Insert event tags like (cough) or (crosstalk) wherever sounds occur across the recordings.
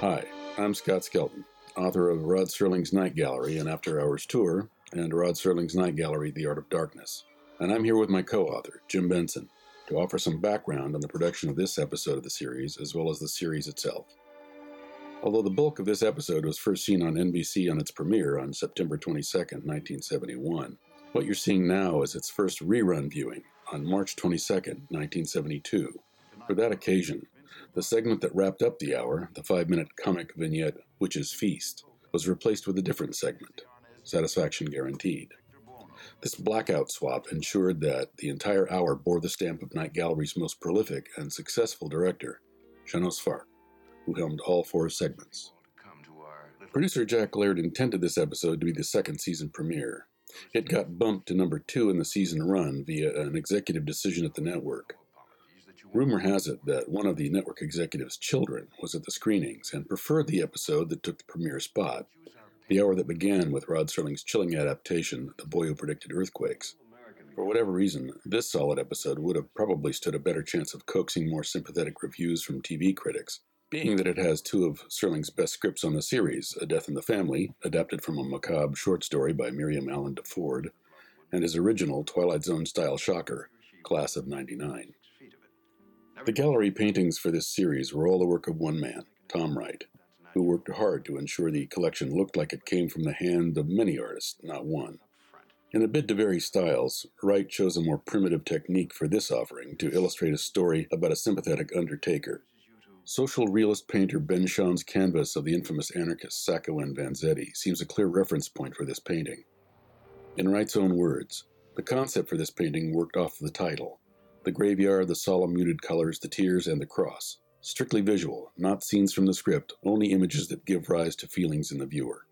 Hi, I'm Scott Skelton, author of Rod Serling's Night Gallery, and after hours tour, and Rod Serling's Night Gallery, The Art of Darkness. And I'm here with my co author, Jim Benson, to offer some background on the production of this episode of the series, as well as the series itself. Although the bulk of this episode was first seen on NBC on its premiere on September 22, 1971, what you're seeing now is its first rerun viewing on March 22, 1972. For that occasion, the segment that wrapped up the hour, the five minute comic vignette Witch's Feast, was replaced with a different segment, Satisfaction Guaranteed. This blackout swap ensured that the entire hour bore the stamp of Night Gallery's most prolific and successful director, Jeannot Szwarc, who helmed all four segments. Producer Jack Laird intended this episode to be the second season premiere. It got bumped to number two in the season run via an executive decision at the network. Rumor has it that one of the network executive's children was at the screenings and preferred the episode that took the premiere spot, the hour that began with Rod Serling's chilling adaptation, The Boy Who Predicted Earthquakes. For whatever reason, this solid episode would have probably stood a better chance of coaxing more sympathetic reviews from TV critics, being that it has two of Serling's best scripts on the series A Death in the Family, adapted from a macabre short story by Miriam Allen DeFord, and his original Twilight Zone style shocker, Class of 99. The gallery paintings for this series were all the work of one man, Tom Wright, who worked hard to ensure the collection looked like it came from the hand of many artists, not one. In a bid to vary styles, Wright chose a more primitive technique for this offering to illustrate a story about a sympathetic undertaker. Social realist painter Ben Shahn's canvas of the infamous anarchist Sacco and Vanzetti seems a clear reference point for this painting. In Wright's own words, the concept for this painting worked off the title, the graveyard, the solemn muted colors, the tears, and the cross. Strictly visual, not scenes from the script, only images that give rise to feelings in the viewer.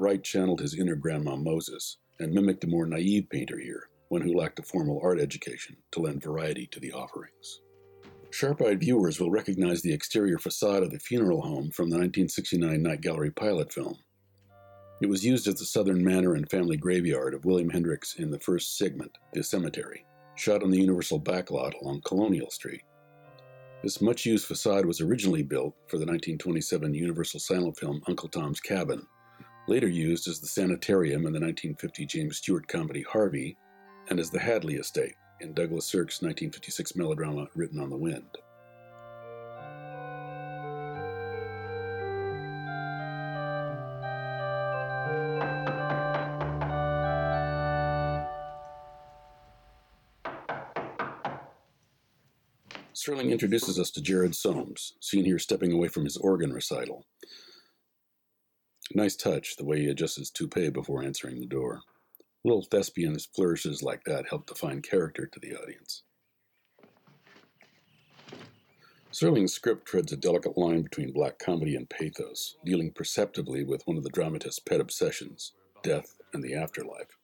Wright channeled his inner grandma Moses and mimicked a more naive painter here, one who lacked a formal art education, to lend variety to the offerings. Sharp eyed viewers will recognize the exterior facade of the funeral home from the 1969 Night Gallery pilot film. It was used as the Southern Manor and Family Graveyard of William Hendricks in the first segment, The Cemetery shot on the Universal backlot along Colonial Street. This much used facade was originally built for the 1927 Universal silent film Uncle Tom's Cabin, later used as the sanitarium in the 1950 James Stewart comedy Harvey, and as the Hadley Estate in Douglas Sirk's 1956 melodrama Written on the Wind. Introduces us to Jared Soames, seen here stepping away from his organ recital. Nice touch, the way he adjusts his toupee before answering the door. Little thespian flourishes like that help define character to the audience. Serling's script treads a delicate line between black comedy and pathos, dealing perceptively with one of the dramatist's pet obsessions death and the afterlife.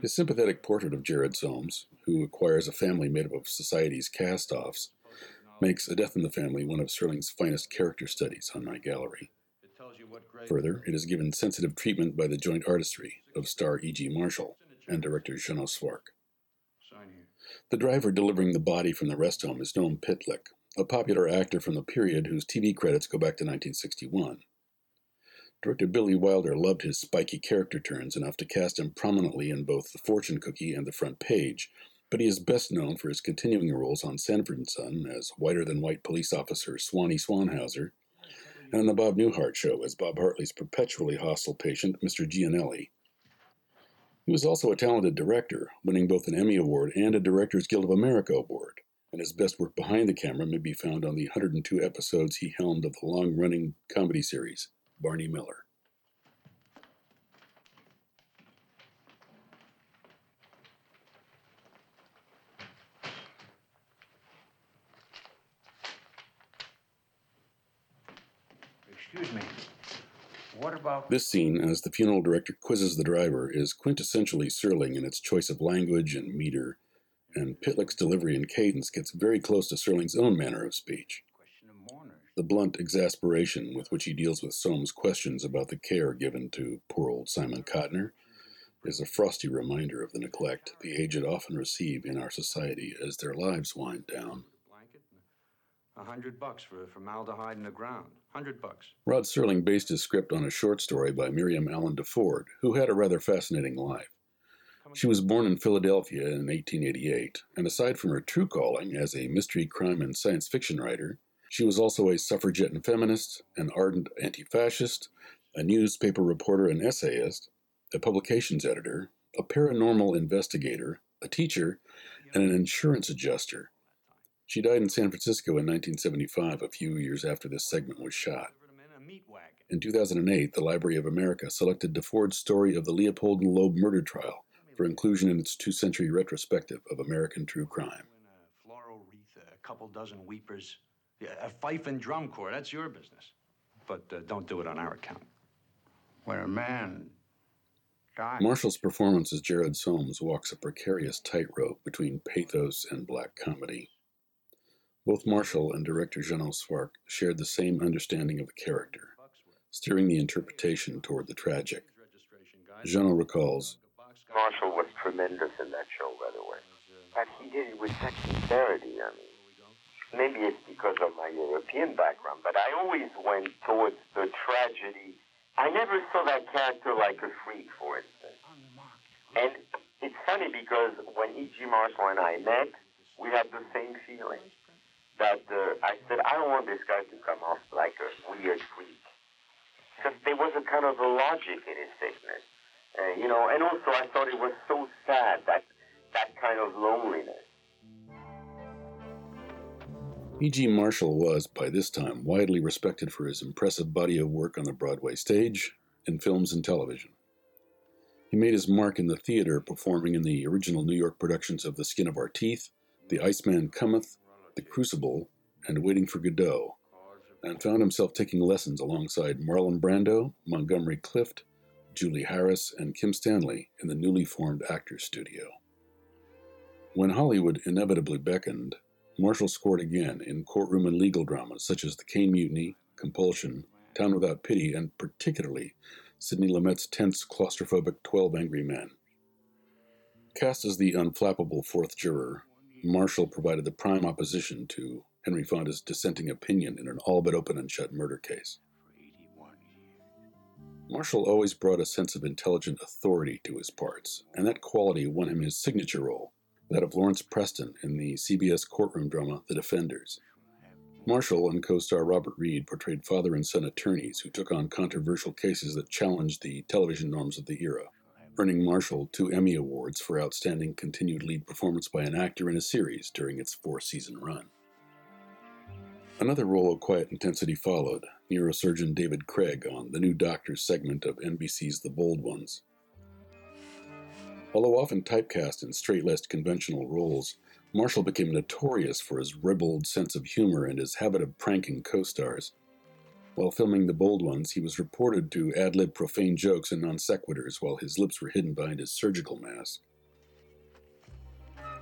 His sympathetic portrait of Jared Soames, who acquires a family made up of society's cast offs, makes A Death in the Family one of Serling's finest character studies on Night Gallery. Further, it is given sensitive treatment by the joint artistry of star E.G. Marshall and director Jeannot Szwarc. The driver delivering the body from the rest home is Noam Pitlik, a popular actor from the period whose TV credits go back to 1961. Director Billy Wilder loved his spiky character turns enough to cast him prominently in both The Fortune Cookie and The Front Page, but he is best known for his continuing roles on Sanford and Son as whiter than white police officer Swanee Swanhauser, and on The Bob Newhart Show as Bob Hartley's perpetually hostile patient, Mr. Gianelli. He was also a talented director, winning both an Emmy Award and a Directors Guild of America Award, and his best work behind the camera may be found on the 102 episodes he helmed of the long running comedy series. Barney Miller. Excuse me. What about this scene, as the funeral director quizzes the driver, is quintessentially Serling in its choice of language and meter, and Pitlik's delivery and cadence gets very close to Serling's own manner of speech. The blunt exasperation with which he deals with Soames' questions about the care given to poor old Simon Cotner is a frosty reminder of the neglect the aged often receive in our society as their lives wind down. A hundred bucks for formaldehyde in the ground. Hundred bucks. Rod Serling based his script on a short story by Miriam Allen DeFord, who had a rather fascinating life. She was born in Philadelphia in 1888, and aside from her true calling as a mystery, crime, and science fiction writer, she was also a suffragette and feminist, an ardent anti fascist, a newspaper reporter and essayist, a publications editor, a paranormal investigator, a teacher, and an insurance adjuster. She died in San Francisco in 1975, a few years after this segment was shot. In 2008, the Library of America selected DeFord's story of the Leopold and Loeb murder trial for inclusion in its two century retrospective of American true crime. A uh, floral wreath, a couple dozen weepers, a fife and drum corps, that's your business. But uh, don't do it on our account. When a man dies. Marshall's performance as Jared Soames walks a precarious tightrope between pathos and black comedy. Both Marshall and director Jeannot Szwarc shared the same understanding of the character, steering the interpretation toward the tragic. Jeannot recalls Marshall was tremendous in that show, by the way. But he did it with such sincerity. I mean, maybe it's because of my European background, but I always went towards the tragedy. I never saw that character like a freak, for instance. And it's funny because when E.G. Marshall and I met, we had the same feeling. That uh, I said, I don't want this guy to come off like a weird freak. Because there was a kind of a logic in his sickness. Uh, you know, and also I thought it was so sad that that kind of loneliness. E.G. Marshall was, by this time, widely respected for his impressive body of work on the Broadway stage, in films and television. He made his mark in the theater, performing in the original New York productions of The Skin of Our Teeth, The Iceman Cometh, The Crucible, and Waiting for Godot, and found himself taking lessons alongside Marlon Brando, Montgomery Clift, Julie Harris, and Kim Stanley in the newly formed Actors Studio. When Hollywood inevitably beckoned, Marshall scored again in courtroom and legal dramas such as The Caine Mutiny, Compulsion, Town Without Pity, and particularly Sidney Lumet's tense, claustrophobic Twelve Angry Men. Cast as the unflappable fourth juror, Marshall provided the prime opposition to Henry Fonda's dissenting opinion in an all but open and shut murder case. Marshall always brought a sense of intelligent authority to his parts, and that quality won him his signature role, that of Lawrence Preston in the CBS courtroom drama The Defenders. Marshall and co star Robert Reed portrayed father and son attorneys who took on controversial cases that challenged the television norms of the era, earning Marshall two Emmy Awards for outstanding continued lead performance by an actor in a series during its four season run. Another role of quiet intensity followed, neurosurgeon David Craig on the New Doctors segment of NBC's The Bold Ones. Although often typecast in straight laced conventional roles, Marshall became notorious for his ribald sense of humor and his habit of pranking co stars. While filming The Bold Ones, he was reported to ad lib profane jokes and non sequiturs while his lips were hidden behind his surgical mask.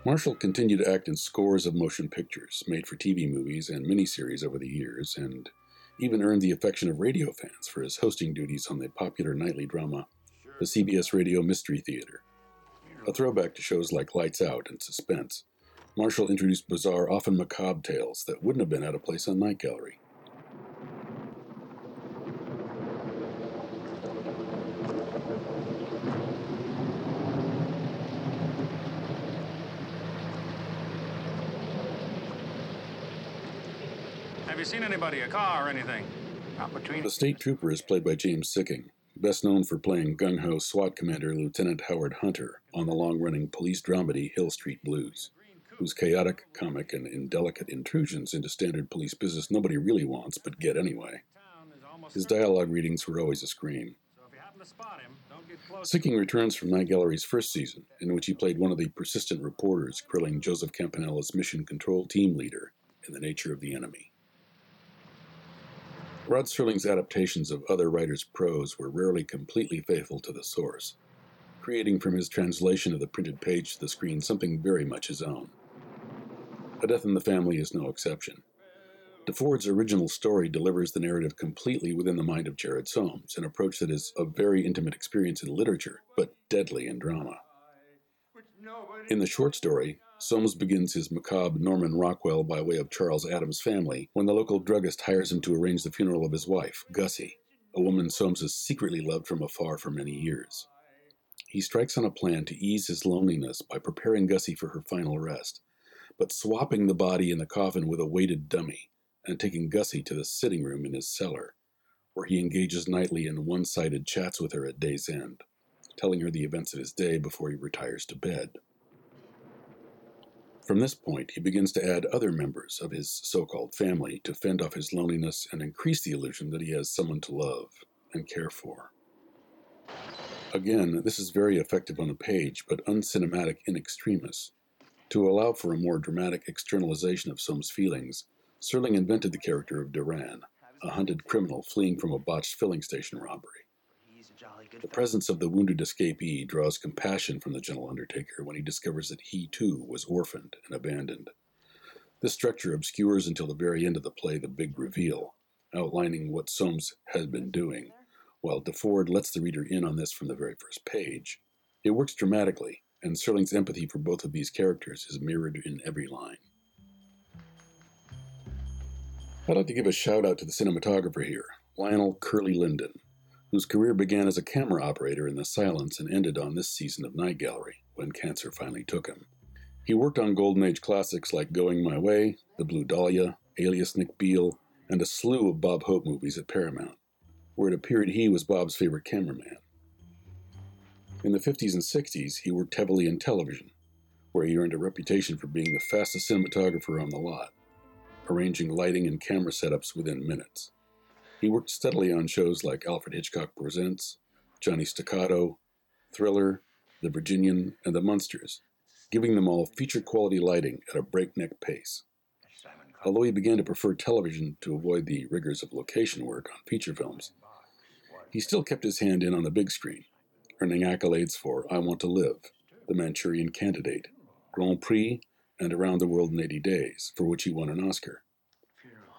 Marshall continued to act in scores of motion pictures, made for TV movies and miniseries over the years, and even earned the affection of radio fans for his hosting duties on the popular nightly drama, the CBS Radio Mystery Theater. A throwback to shows like Lights Out and Suspense, Marshall introduced bizarre, often macabre tales that wouldn't have been out of place on Night Gallery. Have you seen anybody, a car or anything? Not between The state trooper is played by James Sikking, best known for playing gung ho SWAT commander Lieutenant Howard Hunter on the long running police dramedy Hill Street Blues, whose chaotic, comic, and indelicate intrusions into standard police business nobody really wants but get anyway. His dialogue readings were always a scream. Sikking returns from Night Gallery's first season, in which he played one of the persistent reporters grilling Joseph Campanella's mission control team leader in The Nature of the Enemy. Rod Serling's adaptations of other writers' prose were rarely completely faithful to the source, creating from his translation of the printed page to the screen something very much his own. A Death in the Family is no exception. DeFord's original story delivers the narrative completely within the mind of Jared Soames, an approach that is a very intimate experience in literature, but deadly in drama. In the short story, Soames begins his macabre Norman Rockwell by way of Charles Addams' family when the local druggist hires him to arrange the funeral of his wife, Gussie, a woman Soames has secretly loved from afar for many years. He strikes on a plan to ease his loneliness by preparing Gussie for her final rest, but swapping the body in the coffin with a weighted dummy and taking Gussie to the sitting room in his cellar, where he engages nightly in one sided chats with her at day's end, telling her the events of his day before he retires to bed. From this point, he begins to add other members of his so called family to fend off his loneliness and increase the illusion that he has someone to love and care for. Again, this is very effective on the page, but uncinematic in extremis. To allow for a more dramatic externalization of Soames' feelings, Serling invented the character of Duran, a hunted criminal fleeing from a botched filling station robbery. The presence of the wounded escapee draws compassion from the gentle undertaker when he discovers that he too was orphaned and abandoned. This structure obscures until the very end of the play the big reveal, outlining what Soames has been doing while DeFord lets the reader in on this from the very first page. It works dramatically, and Serling's empathy for both of these characters is mirrored in every line. I'd like to give a shout out to the cinematographer here, Lionel Curly Linden, whose career began as a camera operator in the silence and ended on this season of Night Gallery when cancer finally took him. He worked on Golden Age classics like Going My Way, The Blue Dahlia, Alias Nick Beale, and a slew of Bob Hope movies at Paramount where it appeared he was Bob's favorite cameraman. In the 50s and 60s, he worked heavily in television, where he earned a reputation for being the fastest cinematographer on the lot, arranging lighting and camera setups within minutes. He worked steadily on shows like Alfred Hitchcock Presents, Johnny Staccato, Thriller, The Virginian, and The Munsters, giving them all feature quality lighting at a breakneck pace. Although he began to prefer television to avoid the rigors of location work on feature films, he still kept his hand in on the big screen, earning accolades for I Want to Live, The Manchurian Candidate, Grand Prix, and Around the World in 80 Days, for which he won an Oscar.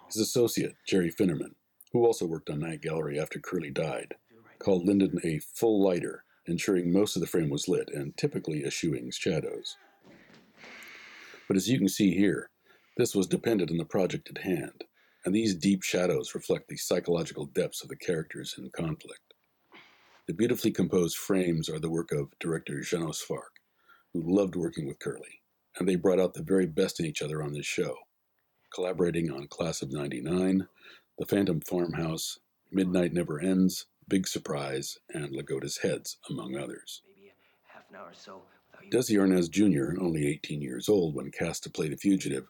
His associate, Jerry Finnerman, who also worked on Night Gallery after Curly died, called Linden a full lighter, ensuring most of the frame was lit and typically eschewing shadows. But as you can see here, this was dependent on the project at hand and these deep shadows reflect the psychological depths of the characters in conflict. The beautifully composed frames are the work of director Jeannot Szwarc, who loved working with Curly, and they brought out the very best in each other on this show, collaborating on Class of 99, The Phantom Farmhouse, Midnight Never Ends, Big Surprise, and Logoda's Heads, among others. Desi Arnaz Jr., only 18 years old when cast to play the fugitive,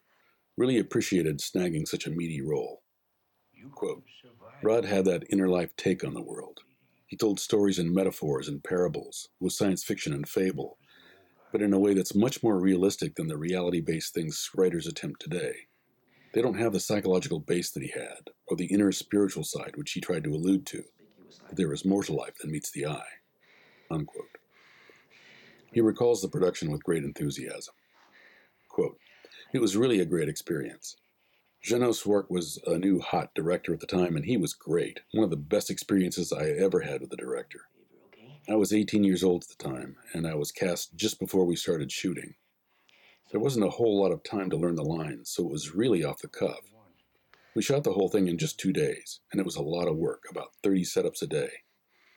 really appreciated snagging such a meaty role. Quote, Rod had that inner life take on the world. He told stories in metaphors and parables, with science fiction and fable, but in a way that's much more realistic than the reality based things writers attempt today. They don't have the psychological base that he had, or the inner spiritual side which he tried to allude to, that there is more to life than meets the eye. Unquote. He recalls the production with great enthusiasm. Quote, it was really a great experience. Jeannot Szwarc was a new hot director at the time, and he was great. One of the best experiences I ever had with a director. I was 18 years old at the time, and I was cast just before we started shooting. There wasn't a whole lot of time to learn the lines, so it was really off the cuff. We shot the whole thing in just two days, and it was a lot of work, about 30 setups a day.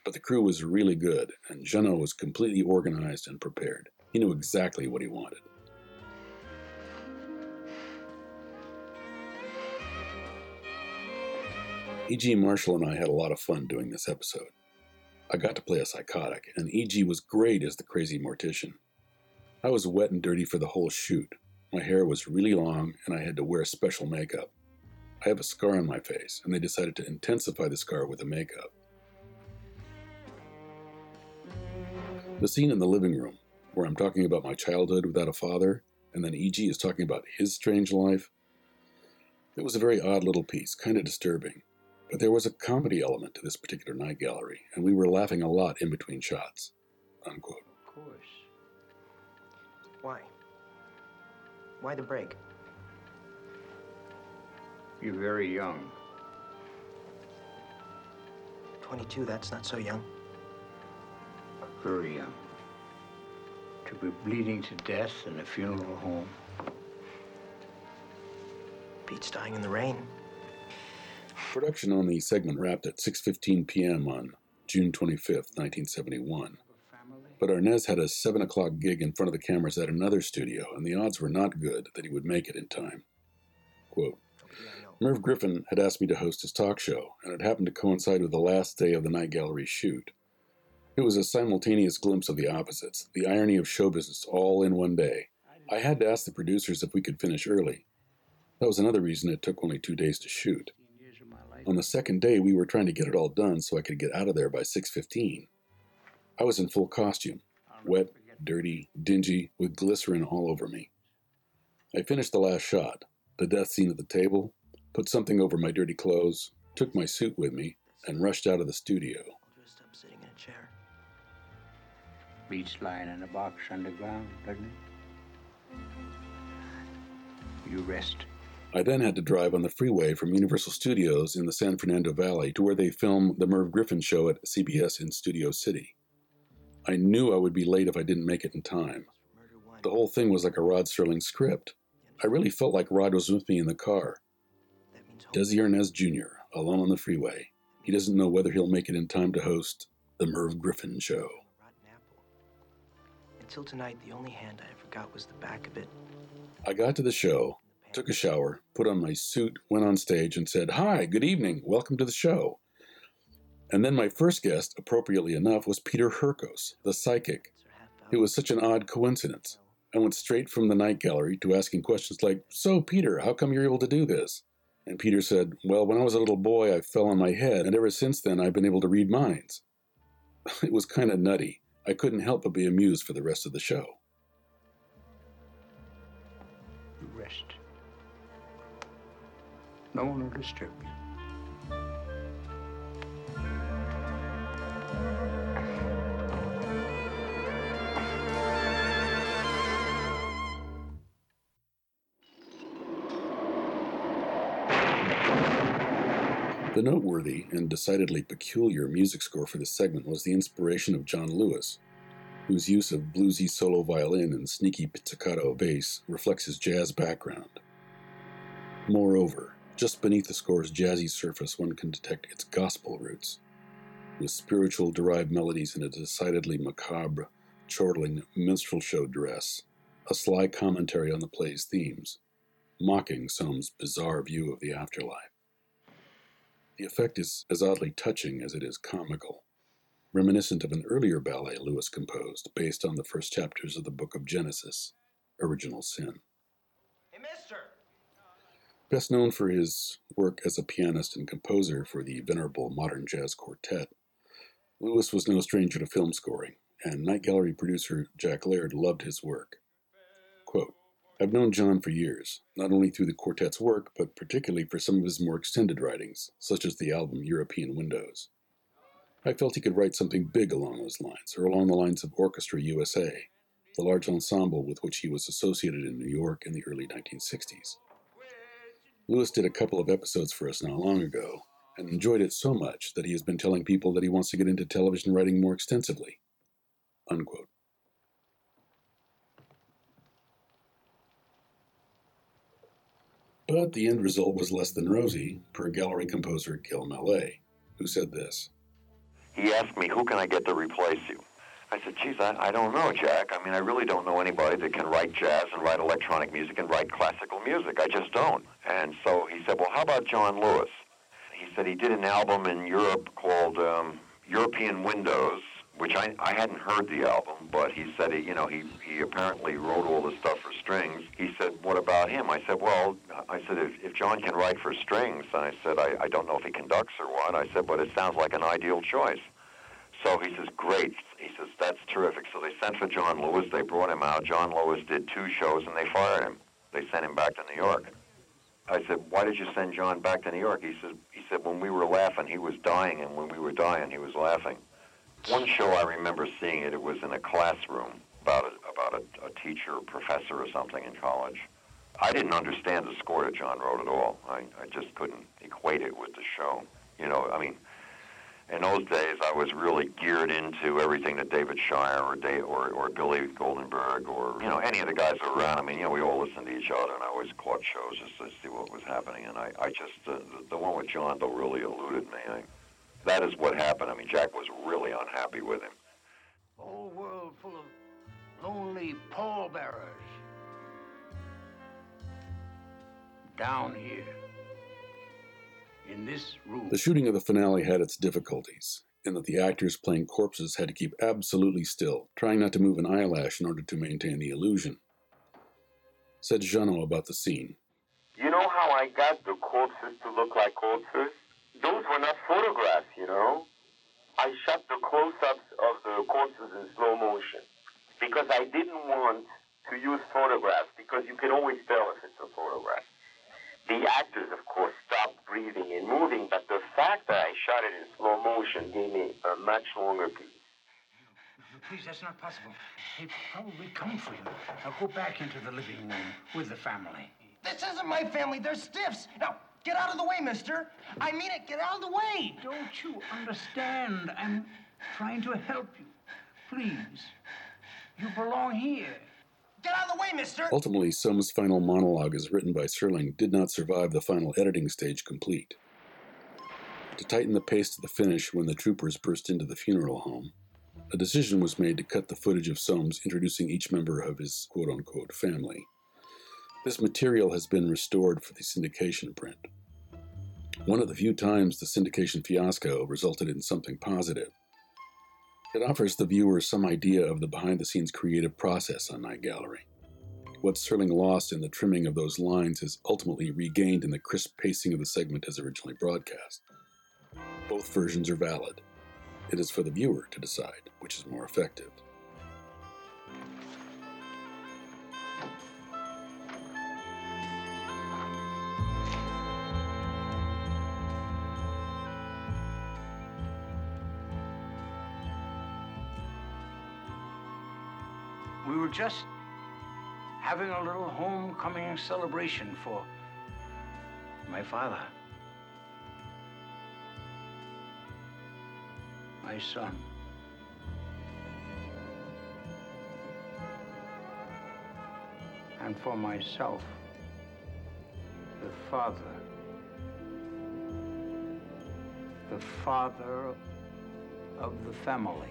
But the crew was really good, and Jeannot was completely organized and prepared. He knew exactly what he wanted. E.G. Marshall and I had a lot of fun doing this episode. I got to play a psychotic, and E.G. was great as the crazy mortician. I was wet and dirty for the whole shoot. My hair was really long, and I had to wear special makeup. I have a scar on my face, and they decided to intensify the scar with the makeup. The scene in the living room, where I'm talking about my childhood without a father, and then E.G. is talking about his strange life, it was a very odd little piece, kind of disturbing. But there was a comedy element to this particular night gallery, and we were laughing a lot in between shots. Unquote. Of course. Why? Why the break? You're very young. 22, that's not so young. Very young. To be bleeding to death in a funeral home. Pete's dying in the rain. Production on the segment wrapped at 6:15 p.m. on June 25th, 1971. But Arnaz had a 7 o'clock gig in front of the cameras at another studio, and the odds were not good that he would make it in time. Quote, Merv Griffin had asked me to host his talk show, and it happened to coincide with the last day of the Night Gallery shoot. It was a simultaneous glimpse of the opposites, the irony of show business all in one day. I had to ask the producers if we could finish early. That was another reason it took only two days to shoot. On the second day, we were trying to get it all done so I could get out of there by 6:15. I was in full costume, wet, dirty, dingy, with glycerin all over me. I finished the last shot, the death scene at the table, put something over my dirty clothes, took my suit with me, and rushed out of the studio. Just up sitting in a chair. Beats lying in a box underground, doesn't it? You rest. I then had to drive on the freeway from Universal Studios in the San Fernando Valley to where they film the Merv Griffin show at CBS in Studio City. I knew I would be late if I didn't make it in time. The whole thing was like a Rod Serling script. I really felt like Rod was with me in the car. That means hope. Desi Arnaz Jr., alone on the freeway. He doesn't know whether he'll make it in time to host the Merv Griffin show. Until tonight, the only hand I ever got was the back of it. I got to the show, took a shower, put on my suit, went on stage, and said, Hi, good evening, welcome to the show. And then my first guest, appropriately enough, was Peter Hurkos, the psychic. It was such an odd coincidence. I went straight from the night gallery to asking questions like, So, Peter, how come you're able to do this? And Peter said, Well, when I was a little boy, I fell on my head, and ever since then, I've been able to read minds. (laughs) It was kind of nutty. I couldn't help but be amused for the rest of the show. Rest. No one will disturb you. The noteworthy and decidedly peculiar music score for this segment was the inspiration of John Lewis, whose use of bluesy solo violin and sneaky pizzicato bass reflects his jazz background. Moreover, just beneath the score's jazzy surface, one can detect its gospel roots, with spiritual derived melodies in a decidedly macabre, chortling minstrel show dress, a sly commentary on the play's themes, mocking Soames' bizarre view of the afterlife. The effect is as oddly touching as it is comical, reminiscent of an earlier ballet Lewis composed based on the first chapters of the book of Genesis, Original Sin. Hey, mister! Best known for his work as a pianist and composer for the venerable modern jazz quartet, Lewis was no stranger to film scoring, and Night Gallery producer Jack Laird loved his work. Quote, I've known John for years, not only through the quartet's work, but particularly for some of his more extended writings, such as the album European Windows. I felt he could write something big along those lines, or along the lines of Orchestra USA, the large ensemble with which he was associated in New York in the early 1960s. Lewis did a couple of episodes for us not long ago, and enjoyed it so much that he has been telling people that he wants to get into television writing more extensively. Unquote. But the end result was less than rosy, per gallery composer Gil Mellé, who said this. he asked me, who can I get to replace you? I said, geez, I, I don't know, Jack. I mean, I really don't know anybody that can write jazz and write electronic music and write classical music. I just don't. And so he said, well, how about John Lewis? He said he did an album in Europe called um, European Windows, which I, I hadn't heard the album, but he said, he, you know, he, he apparently wrote all the stuff for strings. He said, what about him? I said, well, I said, if, if John can write for strings, I said, I, I don't know if he conducts or what. I said, but it sounds like an ideal choice. So he says, great. He says, that's terrific. So they sent for John Lewis. They brought him out. John Lewis did two shows, and they fired him. They sent him back to New York. I said, why did you send John back to New York? He said, he said, when we were laughing, he was dying, and when we were dying, he was laughing. One show I remember seeing it. It was in a classroom about a, about a, a teacher, or professor, or something in college. I didn't understand the score that John wrote at all. I, I just couldn't equate it with the show. You know, I mean, in those days, I was really geared into everything that David Shire or Dave, or, or Billy Goldenberg or you know any of the guys around. I mean, you know, we all listened to each other, and I always caught shows just to see what was happening. And I, I just uh, the, the one with John though really eluded me. I, that is what happened. I mean, Jack was really unhappy with him. A whole world full of lonely pallbearers. Down here. In this room. The shooting of the finale had its difficulties, in that the actors playing corpses had to keep absolutely still, trying not to move an eyelash in order to maintain the illusion. Said Jeannot about the scene. You know how I got the corpses to look like corpses? Those were not photographs, you know. I shot the close-ups of the corpses in slow motion because I didn't want to use photographs because you can always tell if it's a photograph. The actors, of course, stopped breathing and moving, but the fact that I shot it in slow motion gave me a much longer piece. Please, that's not possible. They've probably come for you. Now go back into the living room with the family. This isn't my family. They're stiffs. Now, get out of the way, mister. I mean it. Get out of the way. Don't you understand? I'm trying to help you. Please. You belong here. Get out of the way, mister. Ultimately, Soames' final monologue, as written by Serling, did not survive the final editing stage complete. To tighten the pace to the finish when the troopers burst into the funeral home, a decision was made to cut the footage of Soames introducing each member of his quote unquote family. This material has been restored for the syndication print. One of the few times the syndication fiasco resulted in something positive. It offers the viewer some idea of the behind the scenes creative process on Night Gallery. What Serling lost in the trimming of those lines is ultimately regained in the crisp pacing of the segment as originally broadcast. Both versions are valid. It is for the viewer to decide which is more effective. Just having a little homecoming celebration for my father. My son. And for myself, the father. The father of the family.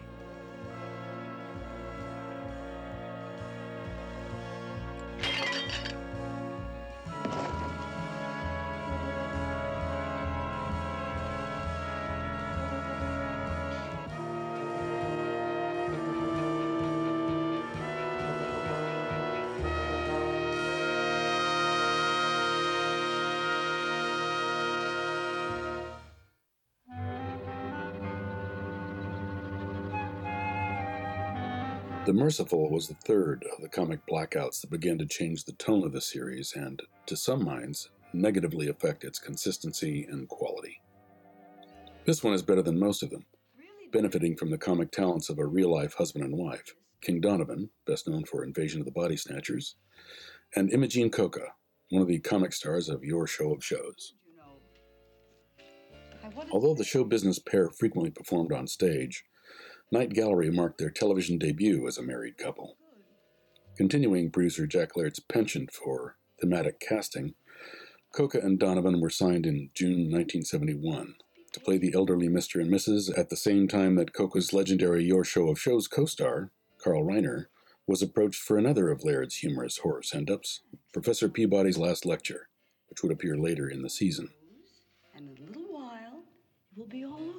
The Merciful was the third of the comic blackouts that began to change the tone of the series and, to some minds, negatively affect its consistency and quality. This one is better than most of them, benefiting from the comic talents of a real life husband and wife, King Donovan, best known for Invasion of the Body Snatchers, and Imogene Coca, one of the comic stars of Your Show of Shows. Although the show business pair frequently performed on stage, Night Gallery marked their television debut as a married couple. Continuing producer Jack Laird's penchant for thematic casting, Coca and Donovan were signed in June 1971 to play the elderly Mr. and Mrs. at the same time that Coca's legendary Your Show of Shows co star, Carl Reiner, was approached for another of Laird's humorous horror send ups, Professor Peabody's Last Lecture, which would appear later in the season. And in a little while, it will be all.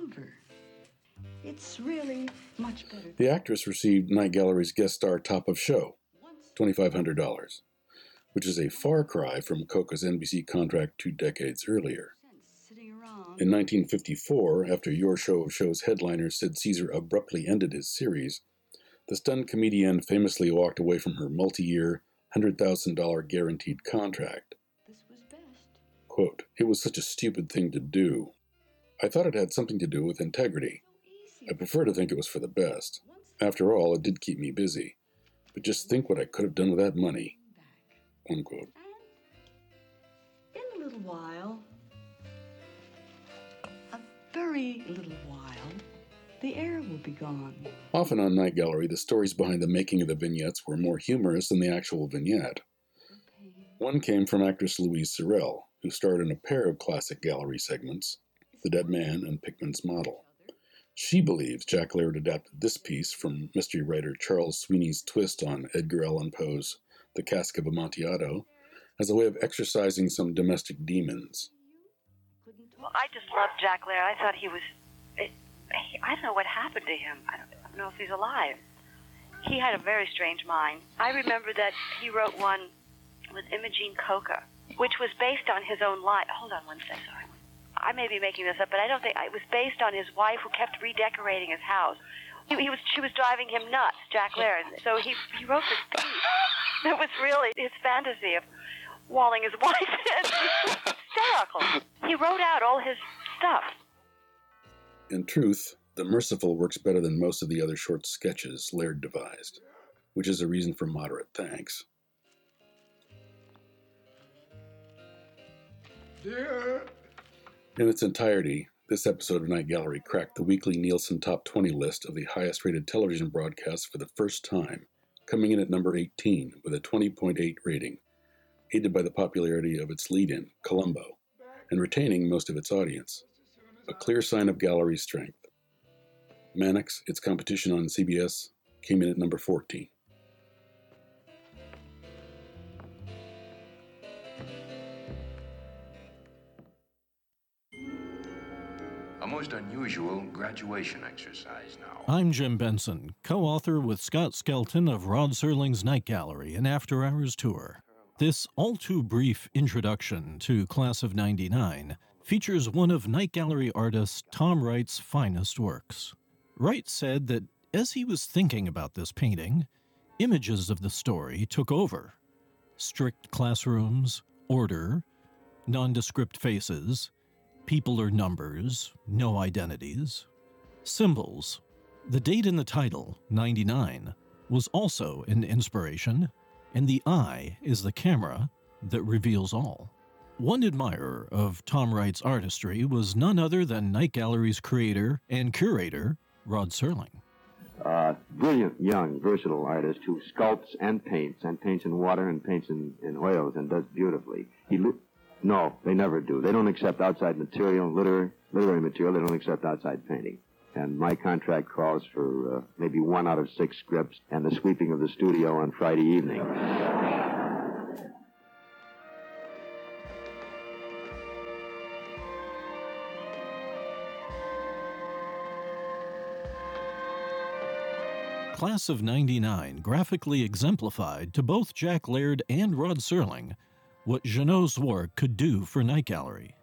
It's really much better. The actress received Night Gallery's guest star top of show, $2,500, which is a far cry from Coca's NBC contract two decades earlier. In 1954, after Your Show of Shows headliner Sid Caesar abruptly ended his series, the stunned comedian famously walked away from her multi year, $100,000 guaranteed contract. Quote, It was such a stupid thing to do. I thought it had something to do with integrity. I prefer to think it was for the best. After all, it did keep me busy. But just think what I could have done with that money. Unquote. In a little while, a very little while, the air will be gone. Often on Night Gallery, the stories behind the making of the vignettes were more humorous than the actual vignette. One came from actress Louise Sorel, who starred in a pair of classic gallery segments, The Dead Man and Pickman's Model. She believes Jack Laird adapted this piece from mystery writer Charles Sweeney's twist on Edgar Allan Poe's The Cask of Amontillado as a way of exorcising some domestic demons. Well, I just loved Jack Laird. I thought he was. Eh, he, I don't know what happened to him. I don't, I don't know if he's alive. He had a very strange mind. I remember that he wrote one with Imogene Coca, which was based on his own life. Hold on one second. Sorry. I may be making this up, but I don't think it was based on his wife who kept redecorating his house. He, he was she was driving him nuts, Jack Laird. So he he wrote this piece that was really his fantasy of walling his (laughs) wife in. hysterical. He wrote out all his stuff. In truth, The Merciful works better than most of the other short sketches Laird devised, which is a reason for moderate thanks. In its entirety, this episode of Night Gallery cracked the weekly Nielsen Top 20 list of the highest rated television broadcasts for the first time, coming in at number 18 with a 20.8 rating, aided by the popularity of its lead in, Columbo, and retaining most of its audience. A clear sign of Gallery's strength. Mannix, its competition on CBS, came in at number 14. Unusual graduation exercise now. I'm Jim Benson, co author with Scott Skelton of Rod Serling's Night Gallery, an after hours tour. This all too brief introduction to Class of 99 features one of Night Gallery artist Tom Wright's finest works. Wright said that as he was thinking about this painting, images of the story took over strict classrooms, order, nondescript faces, people or numbers, no identities, symbols. The date in the title, 99, was also an inspiration, and the eye is the camera that reveals all. One admirer of Tom Wright's artistry was none other than Night Gallery's creator and curator, Rod Serling. Uh, brilliant, young, versatile artist who sculpts and paints, and paints in water and paints in, in oils, and does beautifully. He no, they never do. They don't accept outside material, literary, literary material. They don't accept outside painting. And my contract calls for uh, maybe one out of six scripts and the sweeping of the studio on Friday evening. Class of 99 graphically exemplified to both Jack Laird and Rod Serling what Jeannot Szwarc could do for Night Gallery.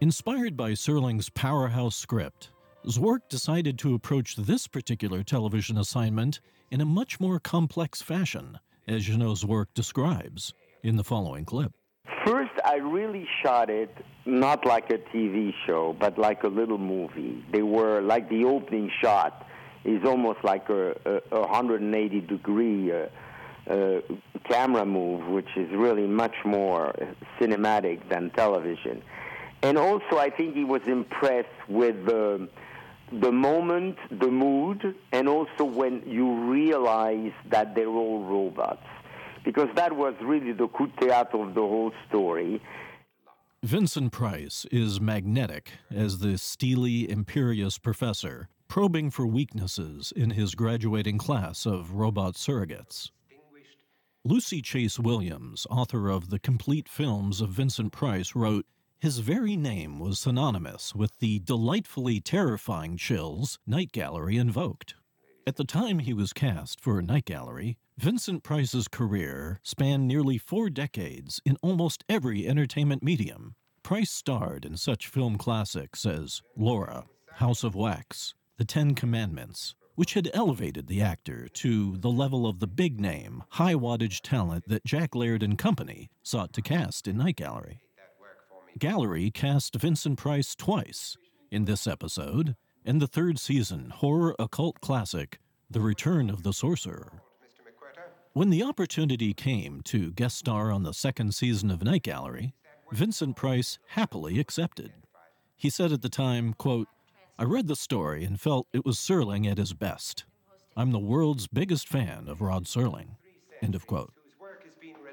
Inspired by Serling's powerhouse script, Szwarc decided to approach this particular television assignment in a much more complex fashion, as Jeannot Szwarc describes in the following clip. First, I really shot it not like a TV show, but like a little movie. They were like the opening shot is almost like a, a, a 180 degree uh, uh, camera move, which is really much more cinematic than television. And also, I think he was impressed with the the moment, the mood, and also when you realize that they're all robots, because that was really the coup de théâtre of the whole story. Vincent Price is magnetic as the steely, imperious professor, probing for weaknesses in his graduating class of robot surrogates. Lucy Chase Williams, author of the complete films of Vincent Price, wrote His very name was synonymous with the delightfully terrifying chills Night Gallery invoked. At the time he was cast for Night Gallery, Vincent Price's career spanned nearly four decades in almost every entertainment medium. Price starred in such film classics as Laura, House of Wax, The Ten Commandments, which had elevated the actor to the level of the big name, high wattage talent that Jack Laird and Company sought to cast in Night Gallery. Gallery cast Vincent Price twice in this episode and the third season horror occult classic, The Return of the Sorcerer. When the opportunity came to guest star on the second season of Night Gallery, Vincent Price happily accepted. He said at the time, quote, I read the story and felt it was Serling at his best. I'm the world's biggest fan of Rod Serling. End of quote.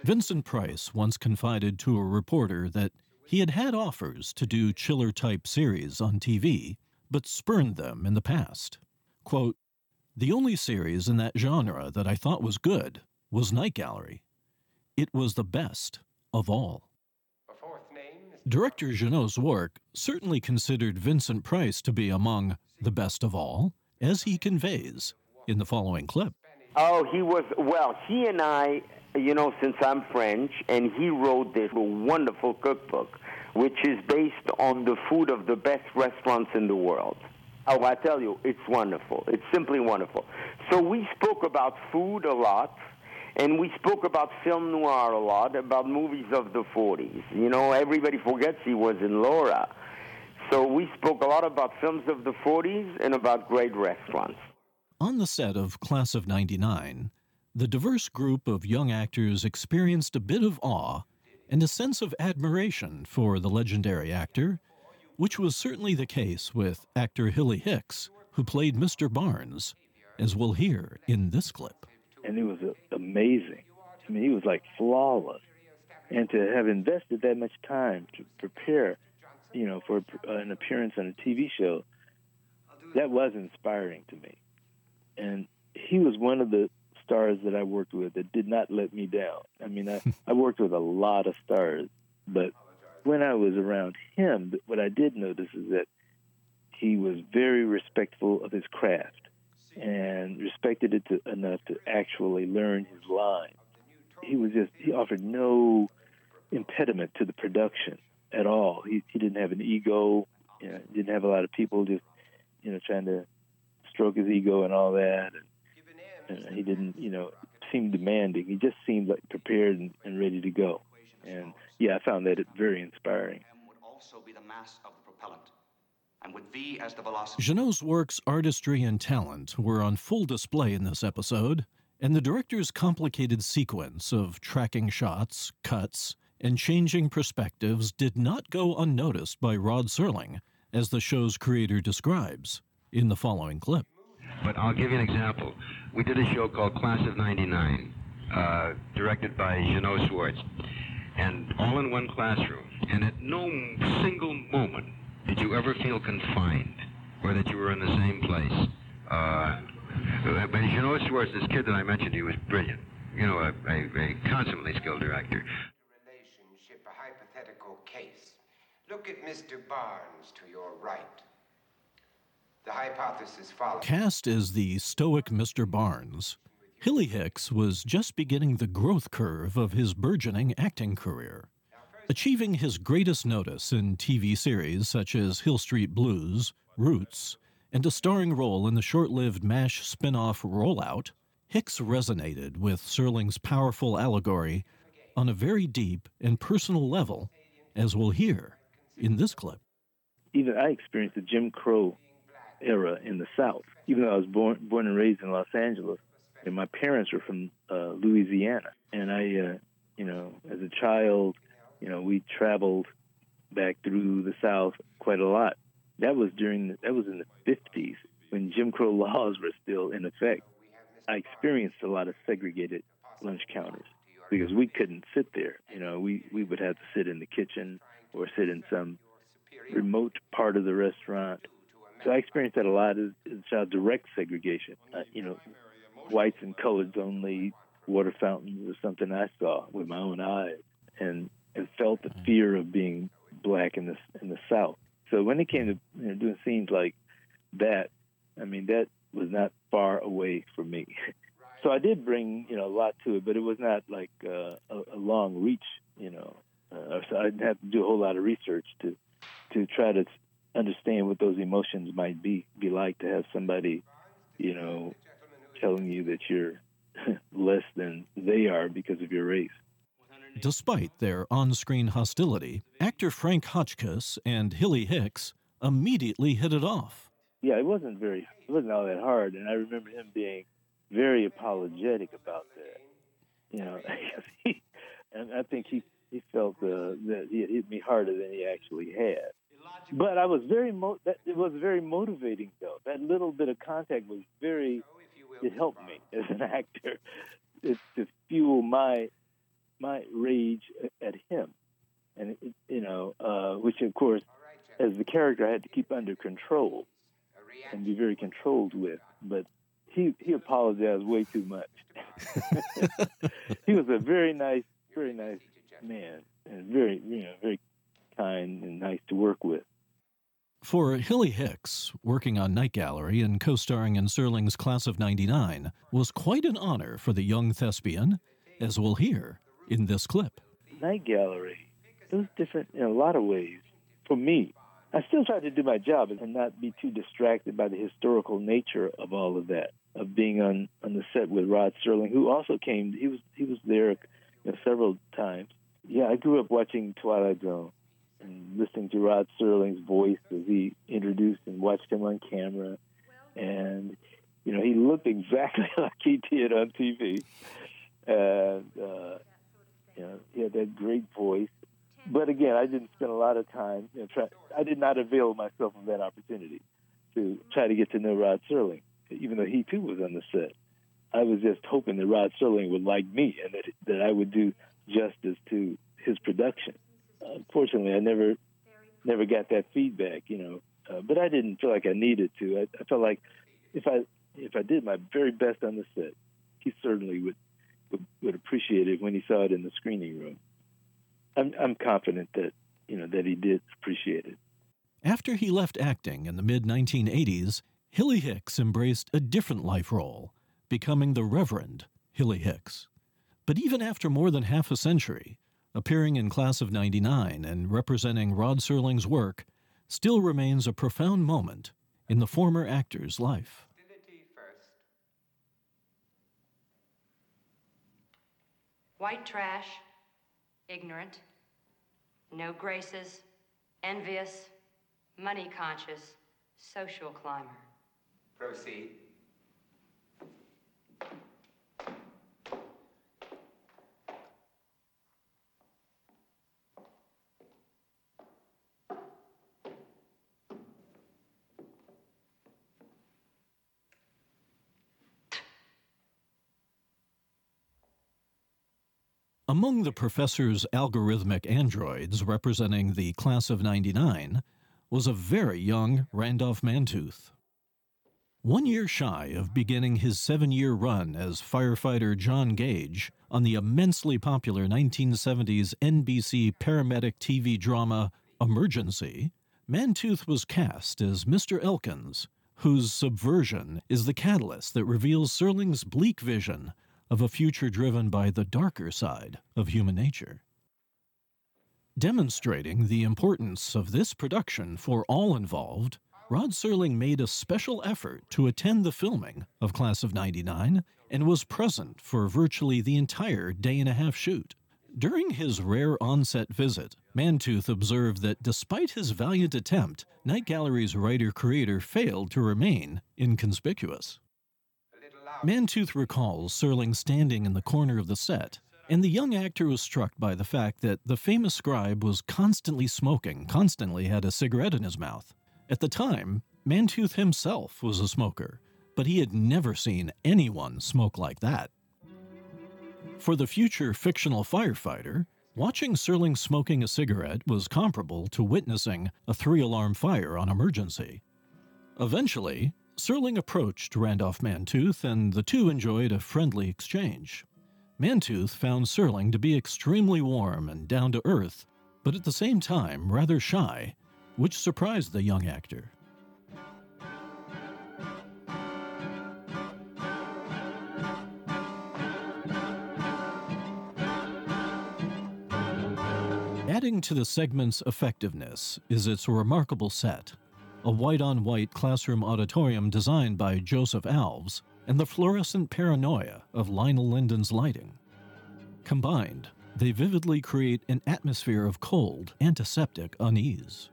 Vincent Price once confided to a reporter that he had had offers to do chiller type series on TV, but spurned them in the past. Quote, The only series in that genre that I thought was good was Night Gallery. It was the best of all. Director Jeannot Szwarc certainly considered Vincent Price to be among the best of all, as he conveys in the following clip. Oh, he was, well, he and I, you know, since I'm French, and he wrote this wonderful cookbook, which is based on the food of the best restaurants in the world. Oh, I tell you, it's wonderful. It's simply wonderful. So we spoke about food a lot, and we spoke about film noir a lot, about movies of the 40s. You know, everybody forgets he was in Laura. So we spoke a lot about films of the 40s and about great restaurants. On the set of Class of 99, the diverse group of young actors experienced a bit of awe and a sense of admiration for the legendary actor, which was certainly the case with actor Hilly Hicks, who played Mr. Barnes, as we'll hear in this clip. And it was amazing. I mean, he was like flawless. And to have invested that much time to prepare, you know, for an appearance on a TV show, that was inspiring to me and he was one of the stars that I worked with that did not let me down. I mean, I, (laughs) I worked with a lot of stars, but when I was around him, what I did notice is that he was very respectful of his craft and respected it to, enough to actually learn his line. He was just, he offered no impediment to the production at all. He, he didn't have an ego, you know, didn't have a lot of people just, you know, trying to stroke his ego and all that. And, and he didn't, you know, seem demanding. He just seemed like prepared and, and ready to go. And yeah, I found that very inspiring. Jeannot Szwarc's artistry and talent were on full display in this episode, and the director's complicated sequence of tracking shots, cuts, and changing perspectives did not go unnoticed by Rod Serling, as the show's creator describes in the following clip. But I'll give you an example. We did a show called Class of 99, uh, directed by Jeannot Szwarc, and all in one classroom. And at no single moment did you ever feel confined or that you were in the same place. Uh, but Jeannot Szwarc, this kid that I mentioned to you, was brilliant. You know, a, a, a consummately skilled director. Relationship, a hypothetical case. Look at Mr. Barnes to your right. The hypothesis follows. Cast as the stoic Mr. Barnes, Hilly Hicks was just beginning the growth curve of his burgeoning acting career. Achieving his greatest notice in TV series such as Hill Street Blues, Roots, and a starring role in the short lived MASH spin off Rollout, Hicks resonated with Serling's powerful allegory on a very deep and personal level, as we'll hear in this clip. Even I experienced the Jim Crow era in the South. Even though I was born born and raised in Los Angeles, and my parents were from uh, Louisiana, and I, uh, you know, as a child, you know, we traveled back through the South quite a lot. That was during the, that was in the 50s when Jim Crow (laughs) laws were still in effect. I experienced a lot of segregated lunch counters because we couldn't sit there. You know, we we would have to sit in the kitchen or sit in some remote part of the restaurant so I experienced that a lot as child, direct segregation. Uh, you know, whites and coloreds only water fountains or something I saw with my own eyes, and and felt the fear of being black in the in the South. So when it came to you know, doing scenes like that, I mean that was not far away from me. (laughs) so I did bring you know a lot to it, but it was not like uh, a, a long reach. You know, uh, so I didn't have to do a whole lot of research to to try to understand what those emotions might be be like to have somebody, you know, telling you that you're (laughs) less than they are because of your race. Despite their on screen hostility, actor Frank Hotchkiss and Hilly Hicks immediately hit it off. Yeah, it wasn't very, it wasn't all that hard. And I remember him being very apologetic about that. You know, (laughs) and I think he, he felt uh, that he hit me harder than he actually had But I was very mo- that it was very motivating though. That little bit of contact was very it helped me as an actor it, to fuel my my rage at him, and you know, uh, which of course, as the character, I had to keep under control and be very controlled with. But he he apologized way too much. (laughs) he was a very nice, very nice man, and very you know very kind and nice to work with. For Hilly Hicks, working on Night Gallery and co starring in Serling's Class of 99 was quite an honor for the young thespian, as we'll hear in this clip. Night Gallery, it was different in a lot of ways for me. I still tried to do my job and not be too distracted by the historical nature of all of that, of being on, on the set with Rod Serling, who also came. He was he was there you know, several times. Yeah, I grew up watching Twilight Zone and listening to Rod Serling's voice as he introduced and watched him on camera. And, you know, he looked exactly (laughs) like he did on TV. And, uh, you know, he had that great voice. But again, I didn't spend a lot of time, you know, try, I did not avail myself of that opportunity to try to get to know Rod Serling, even though he too was on the set. I was just hoping that Rod Serling would like me and that, that I would do justice to his production unfortunately, I never never got that feedback, you know. Uh, but I didn't feel like I needed to. I, I felt like if I if I did my very best on the set, he certainly would would, would appreciate it when he saw it in the screening room. I'm I'm confident that you know that he did appreciate it. After he left acting in the mid 1980s, Hilly Hicks embraced a different life role, becoming the Reverend Hilly Hicks. But even after more than half a century, appearing in Class of 99 and representing Rod Serling's work, still remains a profound moment in the former actor's life. White trash, ignorant, no graces, envious, money conscious, social climber. Proceed. Among the professor's algorithmic androids representing the class of 99 was a very young Randolph Mantooth. One year shy of beginning his seven year run as firefighter John Gage on the immensely popular 1970s NBC paramedic TV drama Emergency, Mantooth was cast as Mr. Elkins, whose subversion is the catalyst that reveals Serling's bleak vision of a future driven by the darker side of human nature. Demonstrating the importance of this production for all involved, Rod Serling made a special effort to attend the filming of Class of 99 and was present for virtually the entire day and a half shoot. During his rare onset visit, Mantooth observed that despite his valiant attempt, Night Gallery's writer creator failed to remain inconspicuous. Mantooth recalls Serling standing in the corner of the set, and the young actor was struck by the fact that the famous scribe was constantly smoking, constantly had a cigarette in his mouth. At the time, Mantooth himself was a smoker, but he had never seen anyone smoke like that. For the future fictional firefighter, watching Serling smoking a cigarette was comparable to witnessing a three alarm fire on emergency. Eventually, Serling approached Randolph Mantooth, and the two enjoyed a friendly exchange. Mantooth found Serling to be extremely warm and down to earth, but at the same time rather shy, which surprised the young actor. Adding to the segment's effectiveness is its remarkable set a white on white classroom auditorium designed by Joseph Alves, and the fluorescent paranoia of Lionel Lindon's lighting. Combined, they vividly create an atmosphere of cold, antiseptic unease.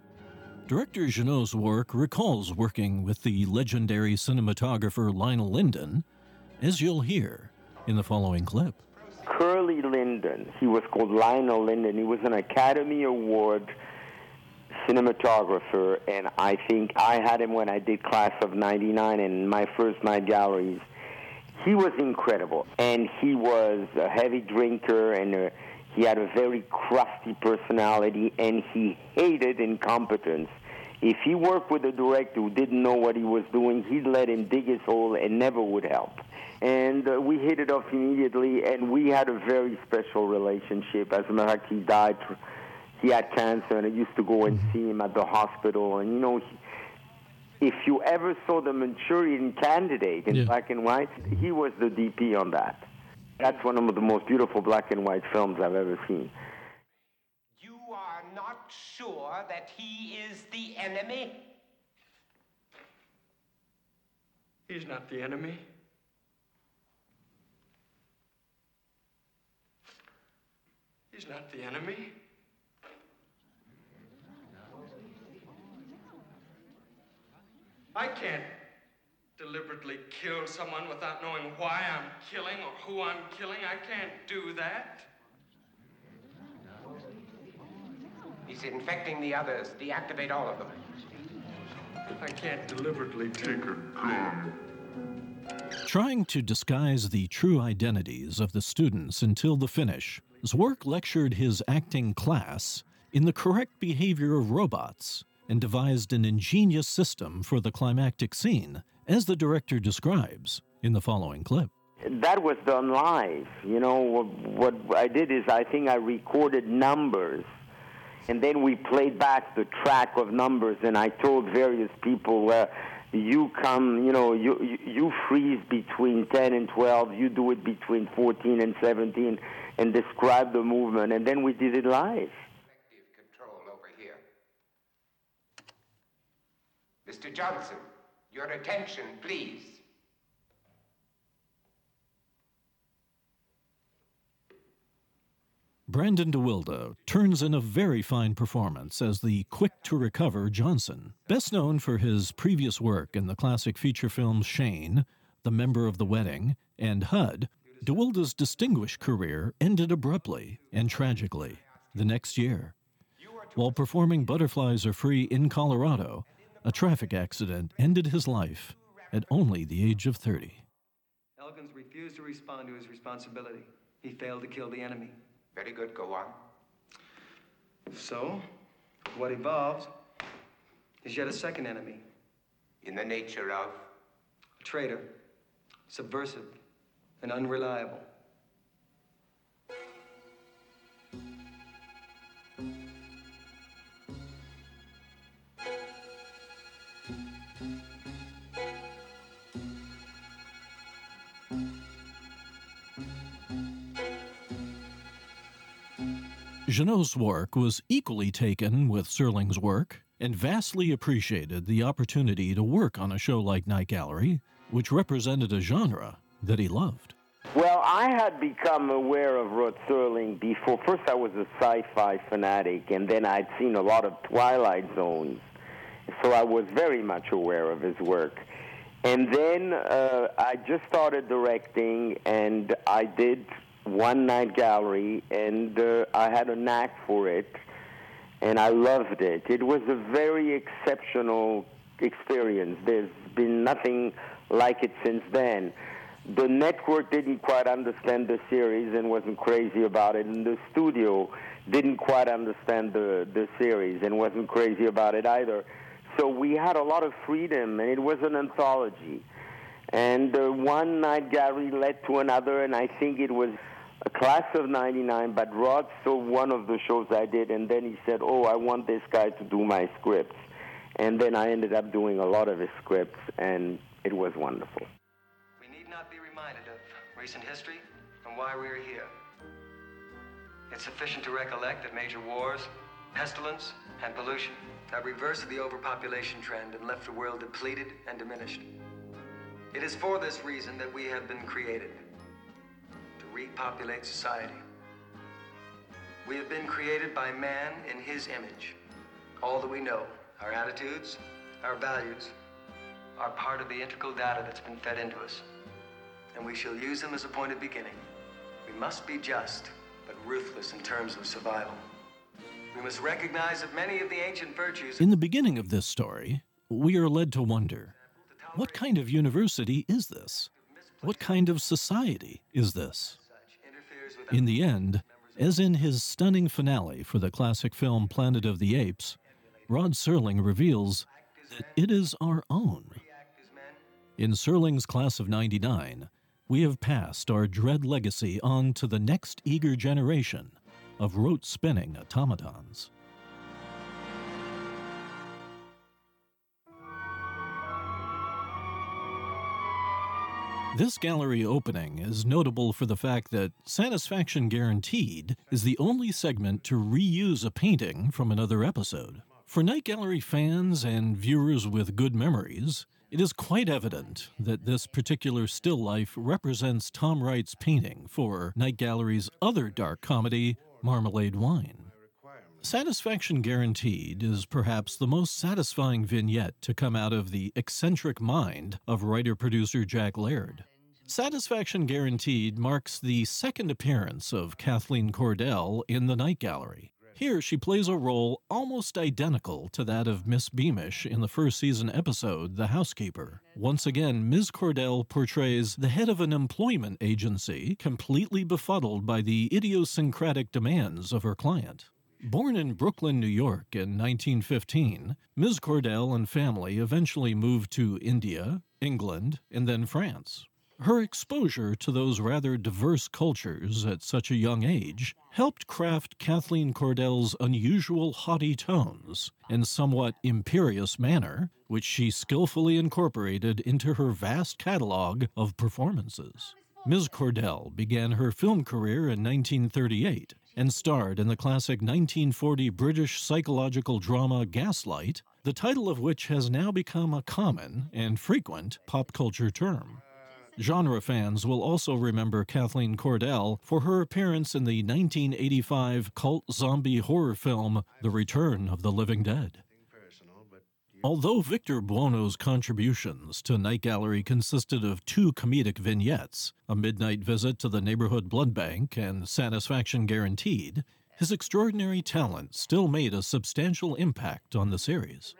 Director Jeannot Szwarc recalls working with the legendary cinematographer Lionel Lindon, as you'll hear in the following clip. Curly Lindon, he was called Lionel Lindon. He was an Academy Award cinematographer, and I think I had him when I did Class of '99 and my first night galleries. He was incredible, and he was a heavy drinker, and a, he had a very crusty personality, and he hated incompetence. If he worked with a director who didn't know what he was doing, he'd let him dig his hole and never would help. And uh, we hit it off immediately, and we had a very special relationship. As a matter of fact, he died. He had cancer, and I used to go and mm-hmm. see him at the hospital. And you know, he, if you ever saw the Manchurian Candidate in Yeah. black and white, he was the DP on that. That's one of the most beautiful black and white films I've ever seen. You are not sure that he is the enemy? He's not the enemy. He's not the enemy. I can't deliberately kill someone without knowing why I'm killing or who I'm killing. I can't do that. He's infecting the others. Deactivate all of them. I can't deliberately take a gun. Trying to disguise the true identities of the students until the finish, Szwarc lectured his acting class in the correct behavior of robots and devised an ingenious system for the climactic scene, as the director describes in the following clip. that was done live. You know, what, I did is I think I recorded numbers, and then we played back the track of numbers, and I told various people, well, you come, you know, you you freeze between 10 and 12, you do it between 14 and 17, and describe the movement, and then we did it live. Control over here. Mr. Johnson, your attention, please. Brandon DeWilde turns in a very fine performance as the quick to recover Johnson. Best known for his previous work in the classic feature films Shane, The Member of the Wedding, and HUD, DeWilde's distinguished career ended abruptly and tragically the next year. While performing Butterflies Are Free in Colorado, a traffic accident ended his life at only the age of 30. Elkins refused to respond to his responsibility. He failed to kill the enemy. Very good, go on. So, what evolves is yet a second enemy. In the nature of? A traitor, subversive, and unreliable. Jeannot Szwarc was equally taken with Serling's work and vastly appreciated the opportunity to work on a show like Night Gallery, which represented a genre that he loved. Well, I had become aware of Rod Serling before. First, I was a sci-fi fanatic, and then I'd seen a lot of Twilight Zones, so I was very much aware of his work. And then uh, I just started directing, and I did one night gallery, and uh, I had a knack for it, and I loved it. It was a very exceptional experience. There's been nothing like it since then. The network didn't quite understand the series and wasn't crazy about it, and the studio didn't quite understand the, the series and wasn't crazy about it either. So we had a lot of freedom, and it was an anthology. And uh, one night gallery led to another, and I think it was a class of 99, but Rod saw one of the shows I did, and then he said, Oh, I want this guy to do my scripts. And then I ended up doing a lot of his scripts, and it was wonderful. We need not be reminded of recent history and why we are here. It's sufficient to recollect that major wars, pestilence, and pollution have reversed the overpopulation trend and left the world depleted and diminished. It is for this reason that we have been created repopulate society. We have been created by man in his image. All that we know, our attitudes, our values, are part of the integral data that's been fed into us. And we shall use them as a point of beginning. We must be just, but ruthless in terms of survival. We must recognize that many of the ancient virtues. In the beginning of this story, we are led to wonder what kind of university is this? What kind of society is this? In the end, as in his stunning finale for the classic film Planet of the Apes, Rod Serling reveals that it is our own. In Serling's class of 99, we have passed our dread legacy on to the next eager generation of rote spinning automatons. This gallery opening is notable for the fact that Satisfaction Guaranteed is the only segment to reuse a painting from another episode. For Night Gallery fans and viewers with good memories, it is quite evident that this particular still life represents Tom Wright's painting for Night Gallery's other dark comedy, Marmalade Wine. Satisfaction Guaranteed is perhaps the most satisfying vignette to come out of the eccentric mind of writer producer Jack Laird. Satisfaction Guaranteed marks the second appearance of Kathleen Cordell in the Night Gallery. Here, she plays a role almost identical to that of Miss Beamish in the first season episode, The Housekeeper. Once again, Ms. Cordell portrays the head of an employment agency completely befuddled by the idiosyncratic demands of her client. Born in Brooklyn, New York in 1915, Ms. Cordell and family eventually moved to India, England, and then France. Her exposure to those rather diverse cultures at such a young age helped craft Kathleen Cordell's unusual haughty tones and somewhat imperious manner, which she skillfully incorporated into her vast catalog of performances. Ms. Cordell began her film career in 1938 and starred in the classic 1940 British psychological drama Gaslight, the title of which has now become a common and frequent pop culture term. Genre fans will also remember Kathleen Cordell for her appearance in the 1985 cult zombie horror film The Return of the Living Dead. Although Victor Buono's contributions to Night Gallery consisted of two comedic vignettes, A Midnight Visit to the Neighborhood Blood Bank and Satisfaction Guaranteed, his extraordinary talent still made a substantial impact on the series.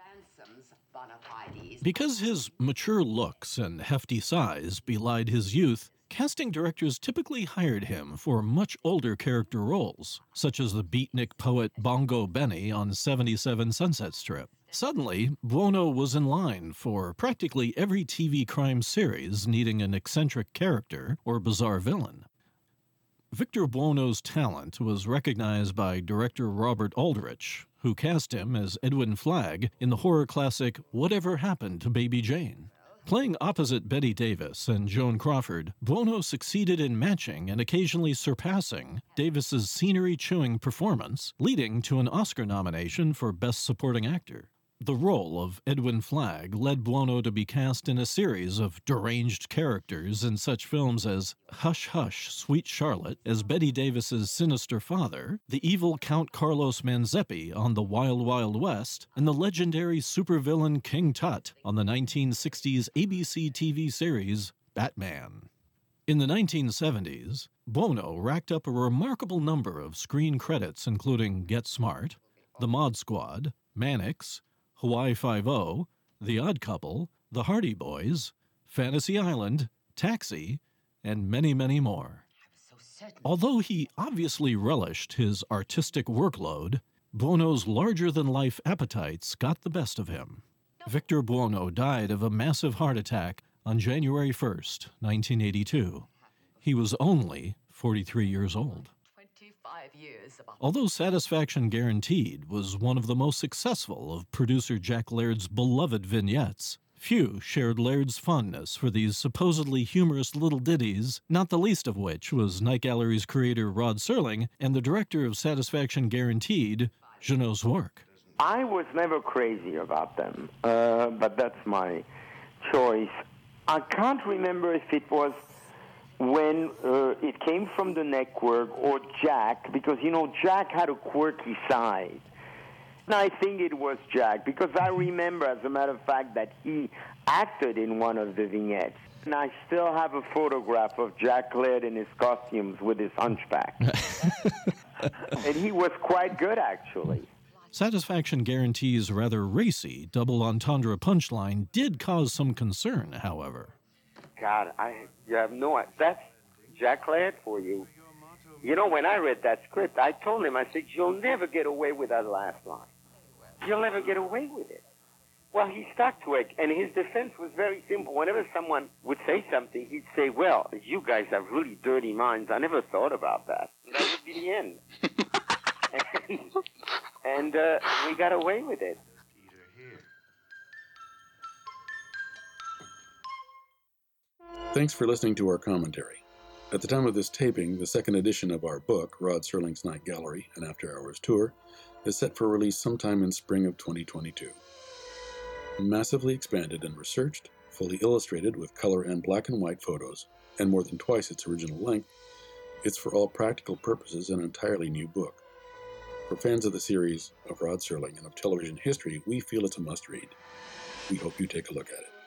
Because his mature looks and hefty size belied his youth, casting directors typically hired him for much older character roles, such as the beatnik poet Bongo Benny on 77 Sunset Strip. Suddenly, Buono was in line for practically every TV crime series needing an eccentric character or bizarre villain. Victor Buono's talent was recognized by director Robert Aldrich, who cast him as Edwin Flagg in the horror classic Whatever Happened to Baby Jane. Playing opposite Bette Davis and Joan Crawford, Buono succeeded in matching and occasionally surpassing Davis's scenery-chewing performance, leading to an Oscar nomination for Best Supporting Actor. The role of Edwin Flagg led Buono to be cast in a series of deranged characters in such films as Hush Hush, Sweet Charlotte as Bette Davis's sinister father, the evil Count Carlos Manzeppi on The Wild Wild West, and the legendary supervillain King Tut on the 1960s ABC TV series Batman. In the 1970s, Buono racked up a remarkable number of screen credits including Get Smart, The Mod Squad, Mannix, Hawaii Five-O, The Odd Couple, The Hardy Boys, Fantasy Island, Taxi, and many, many more. Although he obviously relished his artistic workload, Buono's larger than life appetites got the best of him. Victor Buono died of a massive heart attack on January 1st, 1982. He was only 43 years old. Although Satisfaction Guaranteed was one of the most successful of producer Jack Laird's beloved vignettes, few shared Laird's fondness for these supposedly humorous little ditties, not the least of which was Night Gallery's creator Rod Serling and the director of Satisfaction Guaranteed, Jeannot Szwarc. I was never crazy about them, uh, but that's my choice. I can't remember if it was when uh, it came from the network or Jack, because you know Jack had a quirky side. And I think it was Jack because I remember, as a matter of fact, that he acted in one of the vignettes. And I still have a photograph of Jack Laird in his costumes with his hunchback. (laughs) and he was quite good, actually. Satisfaction Guarantee's rather racy double entendre punchline did cause some concern, however. God, I you have no that's Jack Laird for you. You know, when I read that script, I told him, I said, You'll never get away with that last line. You'll never get away with it. Well, he stuck to it, and his defense was very simple. Whenever someone would say something, he'd say, Well, you guys have really dirty minds. I never thought about that. And that would be the end. and (laughs) (laughs) and uh, we got away with it. Thanks for listening to our commentary. At the time of this taping, the second edition of our book, Rod Serling's Night Gallery, an After Hours Tour, is set for release sometime in spring of 2022. Massively expanded and researched, fully illustrated with color and black and white photos, and more than twice its original length, it's for all practical purposes an entirely new book. For fans of the series, of Rod Serling, and of television history, we feel it's a must read. We hope you take a look at it.